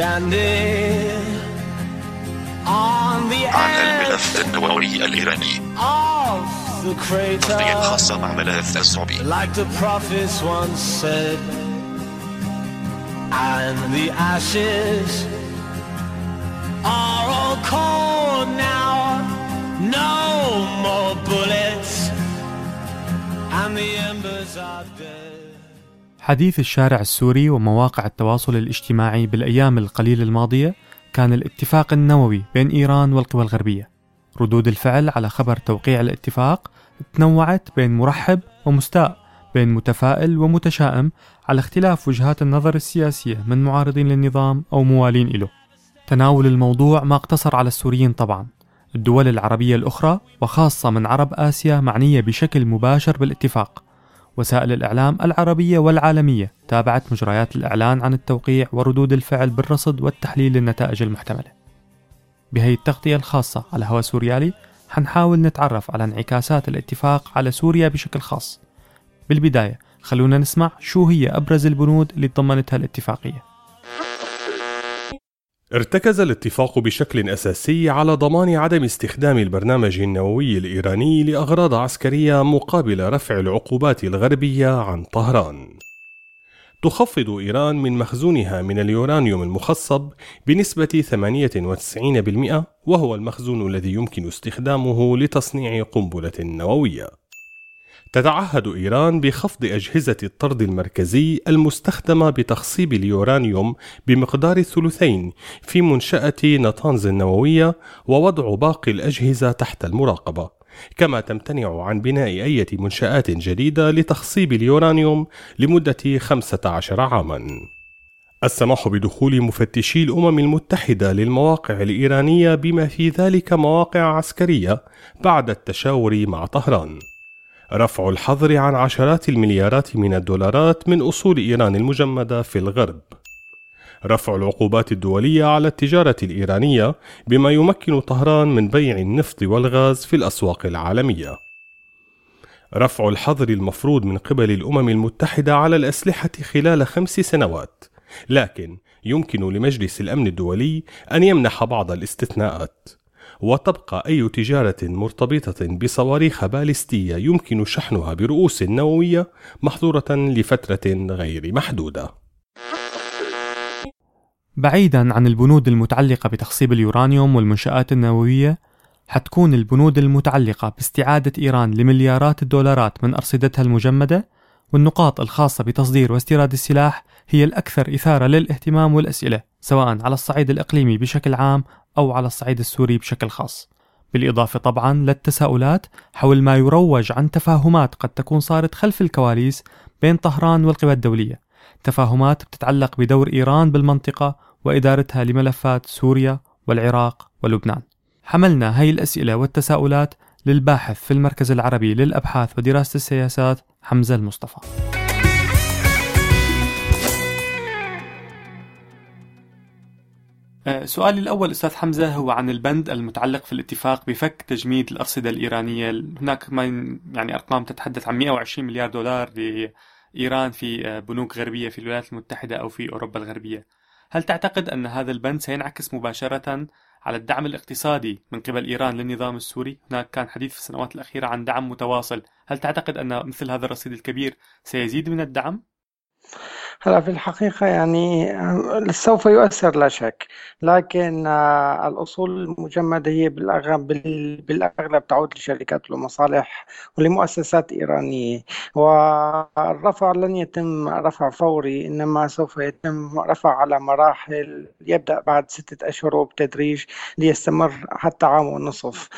Standing on the عن الملف النووي الإيراني of the تغطية crater خاصة مع ملف الصعبي like the prophets once said and the ashes are all cold now no more bullets and the embers are dead حديث الشارع السوري ومواقع التواصل الاجتماعي بالأيام القليلة الماضية كان الاتفاق النووي بين إيران والقوى الغربية. ردود الفعل على خبر توقيع الاتفاق تنوعت بين مرحب ومستاء بين متفائل ومتشائم على اختلاف وجهات النظر السياسية من معارضين للنظام أو موالين له تناول الموضوع ما اقتصر على السوريين طبعا. الدول العربية الأخرى وخاصة من عرب آسيا معنية بشكل مباشر بالاتفاق. وسائل الإعلام العربية والعالمية. تابعت مجريات الإعلان عن التوقيع وردود الفعل بالرصد والتحليل للنتائج المحتملة. بهي التغطية الخاصة على هوا سوريالي حنحاول نتعرف على انعكاسات الاتفاق على سوريا بشكل خاص. بالبداية خلونا نسمع شو هي أبرز البنود اللي تضمنتها الاتفاقية. ارتكز الاتفاق بشكل أساسي على ضمان عدم استخدام البرنامج النووي الإيراني لأغراض عسكرية مقابل رفع العقوبات الغربية عن طهران. تخفض إيران من مخزونها من اليورانيوم المخصب بنسبة 98% وهو المخزون الذي يمكن استخدامه لتصنيع قنبلة نووية. تتعهد إيران بخفض أجهزة الطرد المركزي المستخدمة بتخصيب اليورانيوم بمقدار الثلثين في منشأة نطانز النووية ووضع باقي الأجهزة تحت المراقبة. كما تمتنع عن بناء أي منشآت جديدة لتخصيب اليورانيوم لمدة 15 عاماً. السماح بدخول مفتشي الأمم المتحدة للمواقع الإيرانية بما في ذلك مواقع عسكرية بعد التشاور مع طهران. رفع الحظر عن عشرات المليارات من الدولارات من أصول إيران المجمدة في الغرب. رفع العقوبات الدولية على التجارة الإيرانية بما يمكن طهران من بيع النفط والغاز في الأسواق العالمية. رفع الحظر المفروض من قبل الأمم المتحدة على الأسلحة خلال خمس سنوات لكن يمكن لمجلس الأمن الدولي أن يمنح بعض الاستثناءات. وتبقى أي تجارة مرتبطة بصواريخ باليستية يمكن شحنها برؤوس نووية محظورة لفترة غير محدودة. بعيدا عن البنود المتعلقة بتخصيب اليورانيوم والمنشآت النووية حتكون البنود المتعلقة باستعادة إيران لمليارات الدولارات من أرصدتها المجمدة والنقاط الخاصة بتصدير واستيراد السلاح هي الأكثر إثارة للاهتمام والأسئلة سواء على الصعيد الإقليمي بشكل عام أو على الصعيد السوري بشكل خاص. بالإضافة طبعا للتساؤلات حول ما يروج عن تفاهمات قد تكون صارت خلف الكواليس بين طهران والقوى الدولية. تفاهمات بتتعلق بدور إيران بالمنطقة وإدارتها لملفات سوريا والعراق ولبنان. حملنا هاي الأسئلة والتساؤلات للباحث في المركز العربي للأبحاث ودراسة السياسات حمزة المصطفى. سؤالي الأول أستاذ حمزة هو عن البند المتعلق في الاتفاق بفك تجميد الأرصدة الإيرانية. هناك ما يعني أرقام تتحدث عن 120 مليار دولار لإيران في آه، بنوك غربية في الولايات المتحدة أو في أوروبا الغربية. هل تعتقد أن هذا البند سينعكس مباشرة على الدعم الاقتصادي من قبل إيران للنظام السوري؟ هناك كان حديث في السنوات الأخيرة عن دعم متواصل. هل تعتقد أن مثل هذا الرصيد الكبير سيزيد من الدعم؟ هلا في الحقيقة يعني آه، سوف يؤثر لا شك. لكن آه، الأصول المجمدة هي بالأغلب, بالأغلب تعود لشركات ومصالح ولمؤسسات إيرانية. والرفع لن يتم رفع فوري إنما سوف يتم رفع على مراحل يبدأ بعد ستة أشهر وبتدريج ليستمر حتى عام ونصف.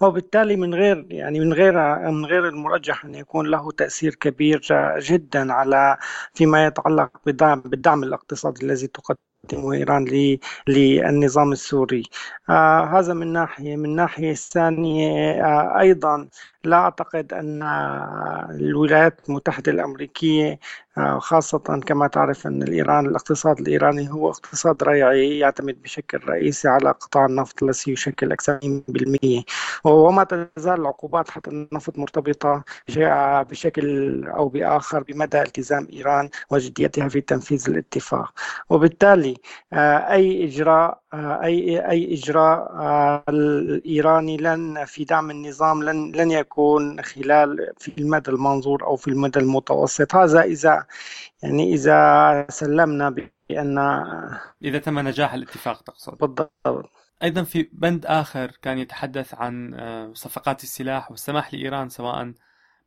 وبالتالي من غير يعني من غير من غير المرجح أن يكون له تأثير كبير جدا على فيما يتعلق بالدعم, بالدعم الاقتصادي الذي تقدمه إيران للنظام السوري. آه هذا من ناحية. من ناحية ثانية آه أيضا لا أعتقد أن الولايات المتحدة الأمريكية خاصة كما تعرف أن الإيران الاقتصاد الإيراني هو اقتصاد ريعي يعتمد بشكل رئيسي على قطاع النفط الذي يشكل أكثر من بالمئة وما تزال العقوبات حتى النفط مرتبطة بشكل أو بآخر بمدى التزام إيران وجديتها في تنفيذ الاتفاق. وبالتالي وبالتالي أي إجراء أي أي إجراء الإيراني لن في دعم النظام لن لن يكون خلال في المدى المنظور أو في المدى المتوسط. هذا إذا يعني إذا سلمنا بأن إذا تم نجاح الاتفاق تقصد. بالضبط. أيضا في بند آخر كان يتحدث عن صفقات السلاح والسماح لإيران سواء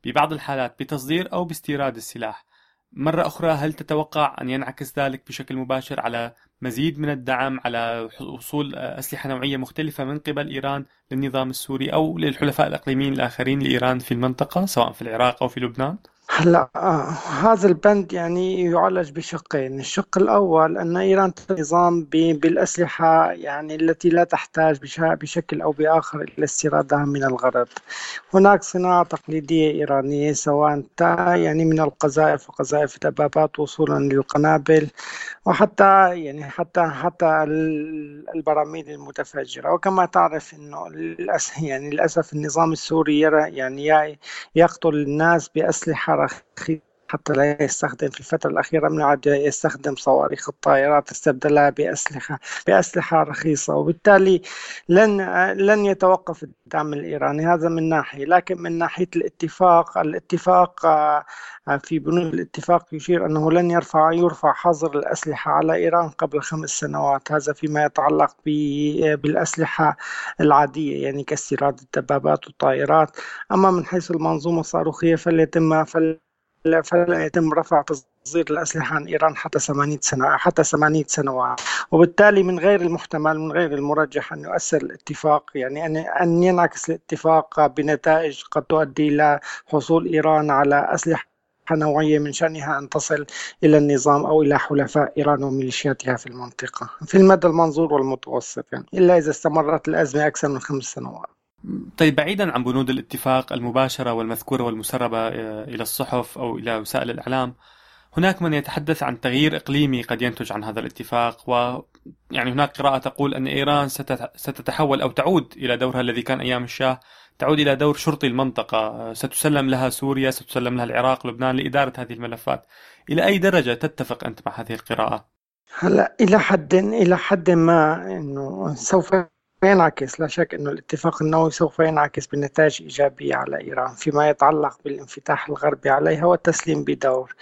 ببعض الحالات بتصدير أو باستيراد السلاح. مرة أخرى هل تتوقع أن ينعكس ذلك بشكل مباشر على مزيد من الدعم على وصول أسلحة نوعية مختلفة من قبل إيران للنظام السوري أو للحلفاء الإقليميين الآخرين لإيران في المنطقة سواء في العراق أو في لبنان؟ هلا آه هذا البند يعني يعالج بشقين، الشق الأول أن إيران نظام بالأسلحة يعني التي لا تحتاج بشكل أو بآخر إلى استيرادها من الغرب. هناك صناعة تقليدية إيرانية سواء يعني من القذائف وقذائف الدبابات وصولا للقنابل وحتى يعني حتى حتى البراميل المتفجرة وكما تعرف أنه للأسف يعني للأسف النظام السوري يرى يعني يقتل الناس بأسلحة رخيصة حتى لا يستخدم في الفترة الأخيرة من عاد يستخدم صواريخ الطائرات استبدلها بأسلحة بأسلحة رخيصة وبالتالي لن لن يتوقف الدعم الإيراني. هذا من ناحية لكن من ناحية الاتفاق الاتفاق آه، في بنود الاتفاق يشير أنه لن يرفع يرفع حظر الأسلحة على إيران قبل خمس سنوات. هذا فيما يتعلق بالأسلحة العادية يعني كاستيراد الدبابات والطائرات. أما من حيث المنظومة الصاروخية فليتم فل فلا يتم رفع تصدير الأسلحة عن إيران حتى 80 سنة حتى 8 سنوات وبالتالي من غير المحتمل من غير المرجح أن يؤثر الاتفاق يعني أن أن ينعكس الاتفاق بنتائج قد تؤدي إلى حصول إيران على أسلحة نوعية من شأنها أن تصل إلى النظام أو إلى حلفاء إيران وميليشياتها في المنطقة في المدى المنظور والمتوسط يعني إلا إذا استمرت الأزمة أكثر من خمس سنوات. طيب بعيدا عن بنود الاتفاق المباشرة والمذكورة والمسربة آه، إلى الصحف أو إلى وسائل الإعلام هناك من يتحدث عن تغيير إقليمي قد ينتج عن هذا الاتفاق و يعني هناك قراءة تقول أن إيران ستتحول أو تعود إلى دورها الذي كان أيام الشاه تعود إلى دور شرطي المنطقة آه، ستسلم لها سوريا ستسلم لها العراق لبنان لإدارة هذه الملفات إلى أي درجة تتفق أنت مع هذه القراءة؟ هلا إلى حد إلى حد ما إنه سوف ينعكس لا شك أن الاتفاق النووي سوف ينعكس بنتائج إيجابية على إيران فيما يتعلق بالانفتاح الغربي عليها والتسليم بدور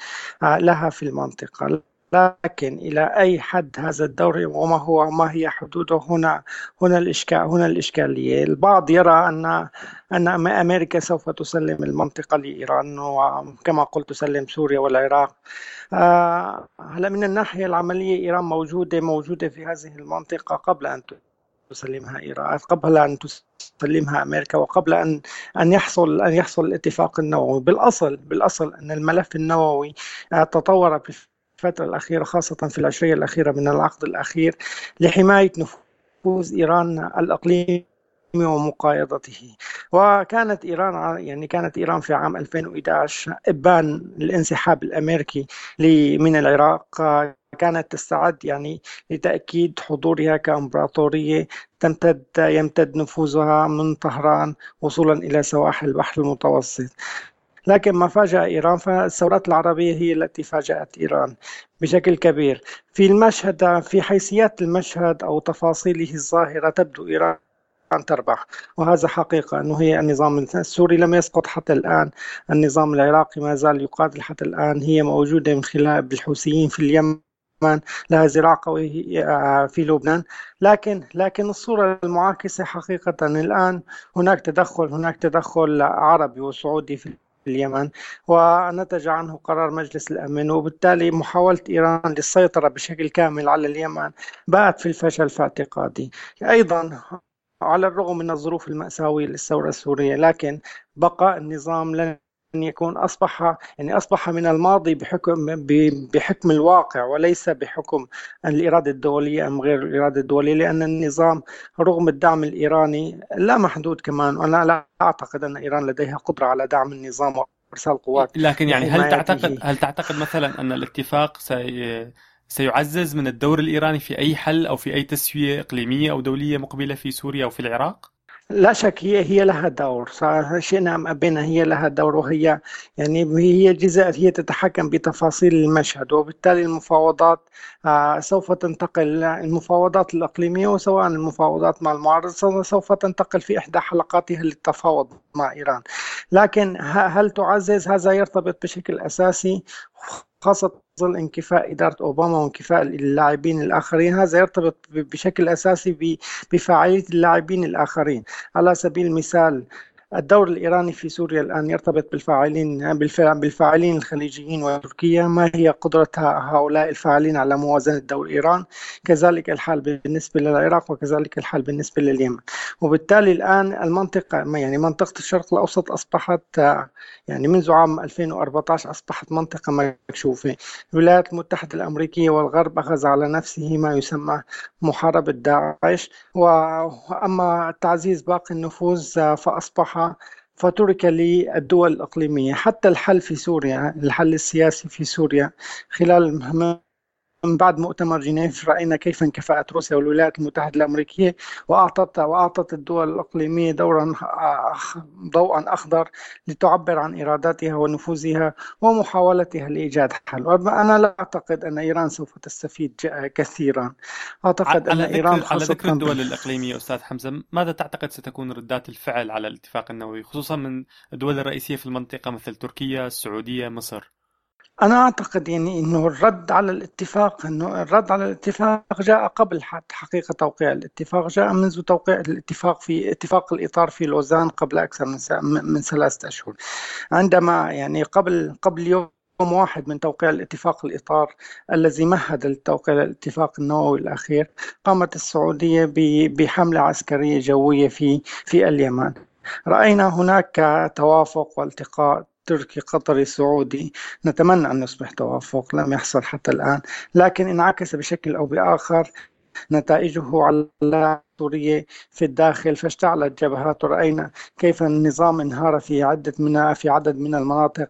آه، لها في المنطقة. لكن إلى أي حد هذا الدور وما هو ما هي حدوده؟ هنا هنا الإشكال هنا الإشكالية. البعض يرى أن أن أمريكا سوف تسلم المنطقة لإيران وكما قلت تسلم سوريا والعراق. آه، هلا من الناحية العملية إيران موجودة موجودة في هذه المنطقة قبل أن تسلمها إيران قبل أن تسلمها أمريكا وقبل أن أن يحصل أن يحصل الاتفاق النووي. بالأصل بالأصل أن الملف النووي تطور في الفترة الأخيرة خاصة في العشرية الأخيرة من العقد الأخير لحماية نفوذ إيران الإقليمي ومقايضته. وكانت إيران يعني كانت إيران في عام 2011 إبان الانسحاب الأمريكي من العراق كانت تستعد يعني لتأكيد حضورها كإمبراطورية تمتد يمتد نفوذها من طهران وصولا إلى سواحل البحر المتوسط. لكن ما فاجأ إيران فالثورات العربية هي التي فاجأت إيران بشكل كبير. في المشهد في حيثيات المشهد أو تفاصيله الظاهرة تبدو إيران أن تربح وهذا حقيقة. أنه هي النظام السوري لم يسقط حتى الآن. النظام العراقي ما زال يقاتل حتى الآن. هي موجودة من خلال الحوثيين في اليمن. لها زراعة قوية آه، في لبنان. لكن لكن الصورة المعاكسة حقيقة الآن هناك تدخل هناك تدخل عربي وسعودي في اليمن ونتج عنه قرار مجلس الأمن وبالتالي محاولة إيران للسيطرة بشكل كامل على اليمن بات في الفشل في اعتقادي. أيضا على الرغم من الظروف المأساوية للثورة السورية لكن بقاء النظام لن يكون أصبح يعني أصبح من الماضي بحكم بحكم الواقع وليس بحكم الإرادة الدولية أم غير الإرادة الدولية لأن النظام رغم الدعم الإيراني لا محدود كمان وأنا لا أعتقد أن إيران لديها قدرة على دعم النظام وإرسال قوات لكن يعني هل تعتقد هل تعتقد مثلا أن الاتفاق سي سيعزز من الدور الإيراني في أي حل أو في أي تسوية إقليمية أو دولية مقبلة في سوريا أو في العراق؟ لا شك هي هي لها دور. شئنا ام أبينا هي لها دور وهي يعني هي جزء هي تتحكم بتفاصيل المشهد وبالتالي المفاوضات آه، سوف تنتقل المفاوضات الإقليمية وسواء المفاوضات مع المعارضة سوف تنتقل في إحدى حلقاتها للتفاوض مع إيران. لكن هل تعزز؟ هذا يرتبط بشكل أساسي. خاصة ظل انكفاء إدارة أوباما وانكفاء اللاعبين الآخرين. هذا يرتبط بشكل أساسي بفاعلية اللاعبين الآخرين. على سبيل المثال الدور الإيراني في سوريا الآن يرتبط بالفاعلين بالفاعلين الخليجيين وتركيا. ما هي قدرة هؤلاء الفاعلين على موازنة دور إيران؟ كذلك الحال بالنسبة للعراق وكذلك الحال بالنسبة لليمن. وبالتالي الآن المنطقة يعني منطقة الشرق الأوسط أصبحت يعني منذ عام 2014 أصبحت منطقة مكشوفة. الولايات المتحدة الأمريكية والغرب أخذ على نفسه ما يسمى محاربة داعش. وأما تعزيز باقي النفوذ فأصبح فترك للدول الإقليمية حتى الحل في سوريا الحل السياسي في سوريا خلال من بعد مؤتمر جنيف رأينا كيف انكفأت روسيا والولايات المتحدة الأمريكية واعطت وأعطت الدول الإقليمية دورا ضوءا أخضر لتعبر عن إراداتها ونفوذها ومحاولتها لايجاد حل، أنا لا أعتقد أن إيران سوف تستفيد كثيرا، أعتقد أن إيران خاصة على ذكر الدول الإقليمية أستاذ حمزة، ماذا تعتقد ستكون ردات الفعل على الاتفاق النووي خصوصا من الدول الرئيسية في المنطقة مثل تركيا، السعودية، مصر؟ أنا أعتقد يعني إنه الرد على الاتفاق إنه الرد على الاتفاق جاء قبل حقيقة توقيع الاتفاق جاء منذ توقيع الاتفاق في اتفاق الإطار في لوزان قبل أكثر من من ثلاثة أشهر. عندما يعني قبل قبل يوم يوم واحد من توقيع الاتفاق الإطار الذي مهد لتوقيع الاتفاق النووي الأخير قامت السعودية بحملة عسكرية جوية في في اليمن. رأينا هناك توافق والتقاء تركي قطري سعودي. نتمنى أن يصبح توافق لم يحصل حتى الآن. لكن انعكس بشكل أو بآخر نتائجه على سوريا في الداخل. فاشتعلت جبهات ورأينا كيف النظام انهار في عدة من في عدد من المناطق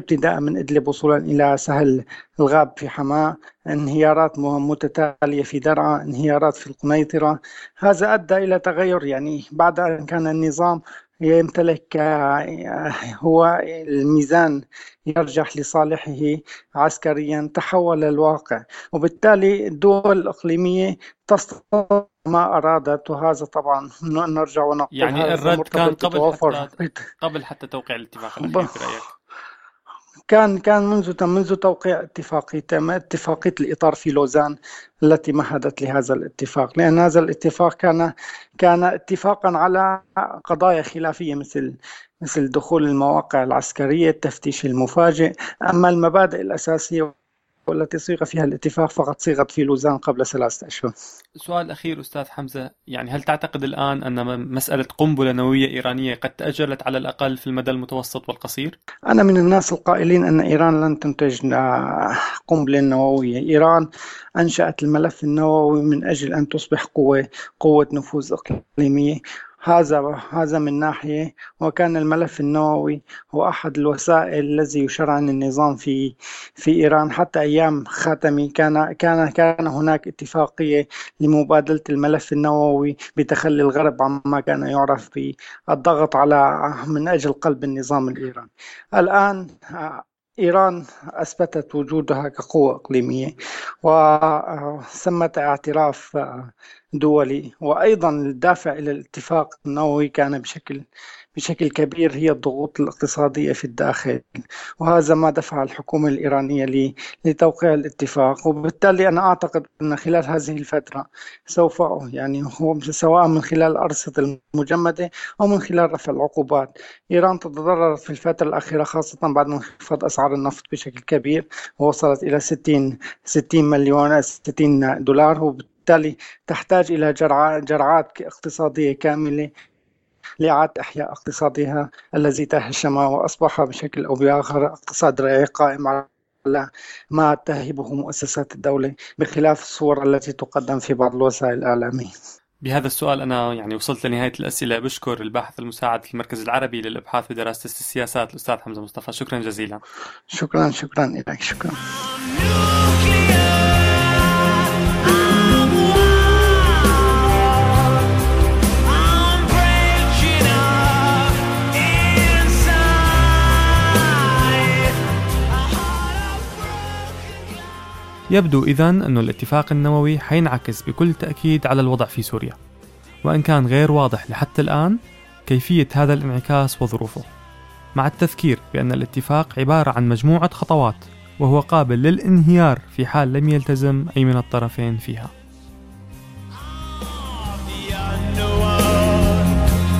ابتداء من إدلب وصولا إلى سهل الغاب في حماة. انهيارات متتالية في درعا انهيارات في القنيطرة. هذا أدى إلى تغير يعني بعد أن كان النظام يمتلك آه، هو الميزان يرجح لصالحه عسكريا. تحول الواقع وبالتالي الدول الإقليمية تستطيع ما أرادت. وهذا طبعا نرجع ونقول يعني الرد كان قبل حتى قبل حتى توقيع الاتفاق الأخير برأيك كان كان منذ منذ توقيع اتفاقية اتفاقية الإطار في لوزان التي مهدت لهذا الاتفاق لأن هذا الاتفاق كان كان اتفاقا على قضايا خلافية مثل مثل دخول المواقع العسكرية التفتيش المفاجئ أما المبادئ الأساسية والتي صيغ فيها الاتفاق فقد صيغت في لوزان قبل ثلاثة أشهر. سؤال أخير أستاذ حمزة يعني هل تعتقد الآن أن مسألة قنبلة نووية إيرانية قد تأجلت على الأقل في المدى المتوسط والقصير؟ أنا من الناس القائلين أن إيران لن تنتج قنبلة نووية. إيران أنشأت الملف النووي من أجل أن تصبح قوة قوة نفوذ إقليمية. هذا هذا من ناحية وكان الملف النووي هو أحد الوسائل الذي يشرعن النظام في في إيران. حتى أيام خاتمي كان كان كان هناك اتفاقية لمبادلة الملف النووي بتخلي الغرب عما كان يعرف بالضغط على من أجل قلب النظام الإيراني. الآن إيران أثبتت وجودها كقوة إقليمية وثمة اعتراف دولي وأيضا الدافع إلى الاتفاق النووي كان بشكل بشكل كبير هي الضغوط الاقتصادية في الداخل وهذا ما دفع الحكومة الإيرانية لتوقيع الاتفاق. وبالتالي أنا أعتقد أن خلال هذه الفترة سوف يعني هو سواء من خلال الأرصدة المجمدة أو من خلال رفع العقوبات. إيران تضررت في الفترة الأخيرة خاصة بعد انخفاض أسعار النفط بشكل كبير ووصلت إلى 60 60 مليون 60 دولار وبالتالي تحتاج إلى جرعات اقتصادية كاملة لإعادة إحياء اقتصادها الذي تهشم وأصبح بشكل أو بآخر اقتصاد قائم على ما تهبه مؤسسات الدولة بخلاف الصور التي تقدم في بعض الوسائل الإعلامية. بهذا السؤال أنا يعني وصلت لنهاية الأسئلة. بشكر الباحث المساعد في المركز العربي للإبحاث بدراسة السياسات الأستاذ حمزة مصطفى. شكرا جزيلا. شكرا شكرا لك شكرا. يبدو إذا أن الاتفاق النووي حينعكس بكل تأكيد على الوضع في سوريا. وإن كان غير واضح لحتى الآن كيفية هذا الانعكاس وظروفه. مع التذكير بأن الاتفاق عبارة عن مجموعة خطوات وهو قابل للانهيار في حال لم يلتزم أي من الطرفين فيها.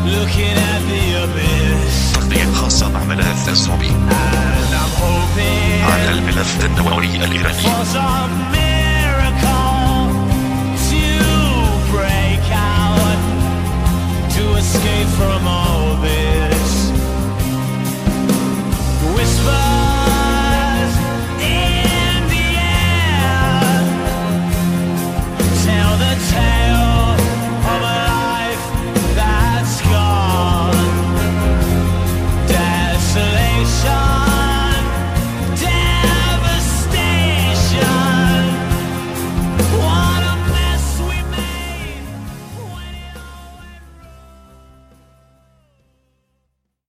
Looking at the abyss. تغطية خاصة And I'm hoping على الملف النووي الإيراني for some miracle to break out To escape from all this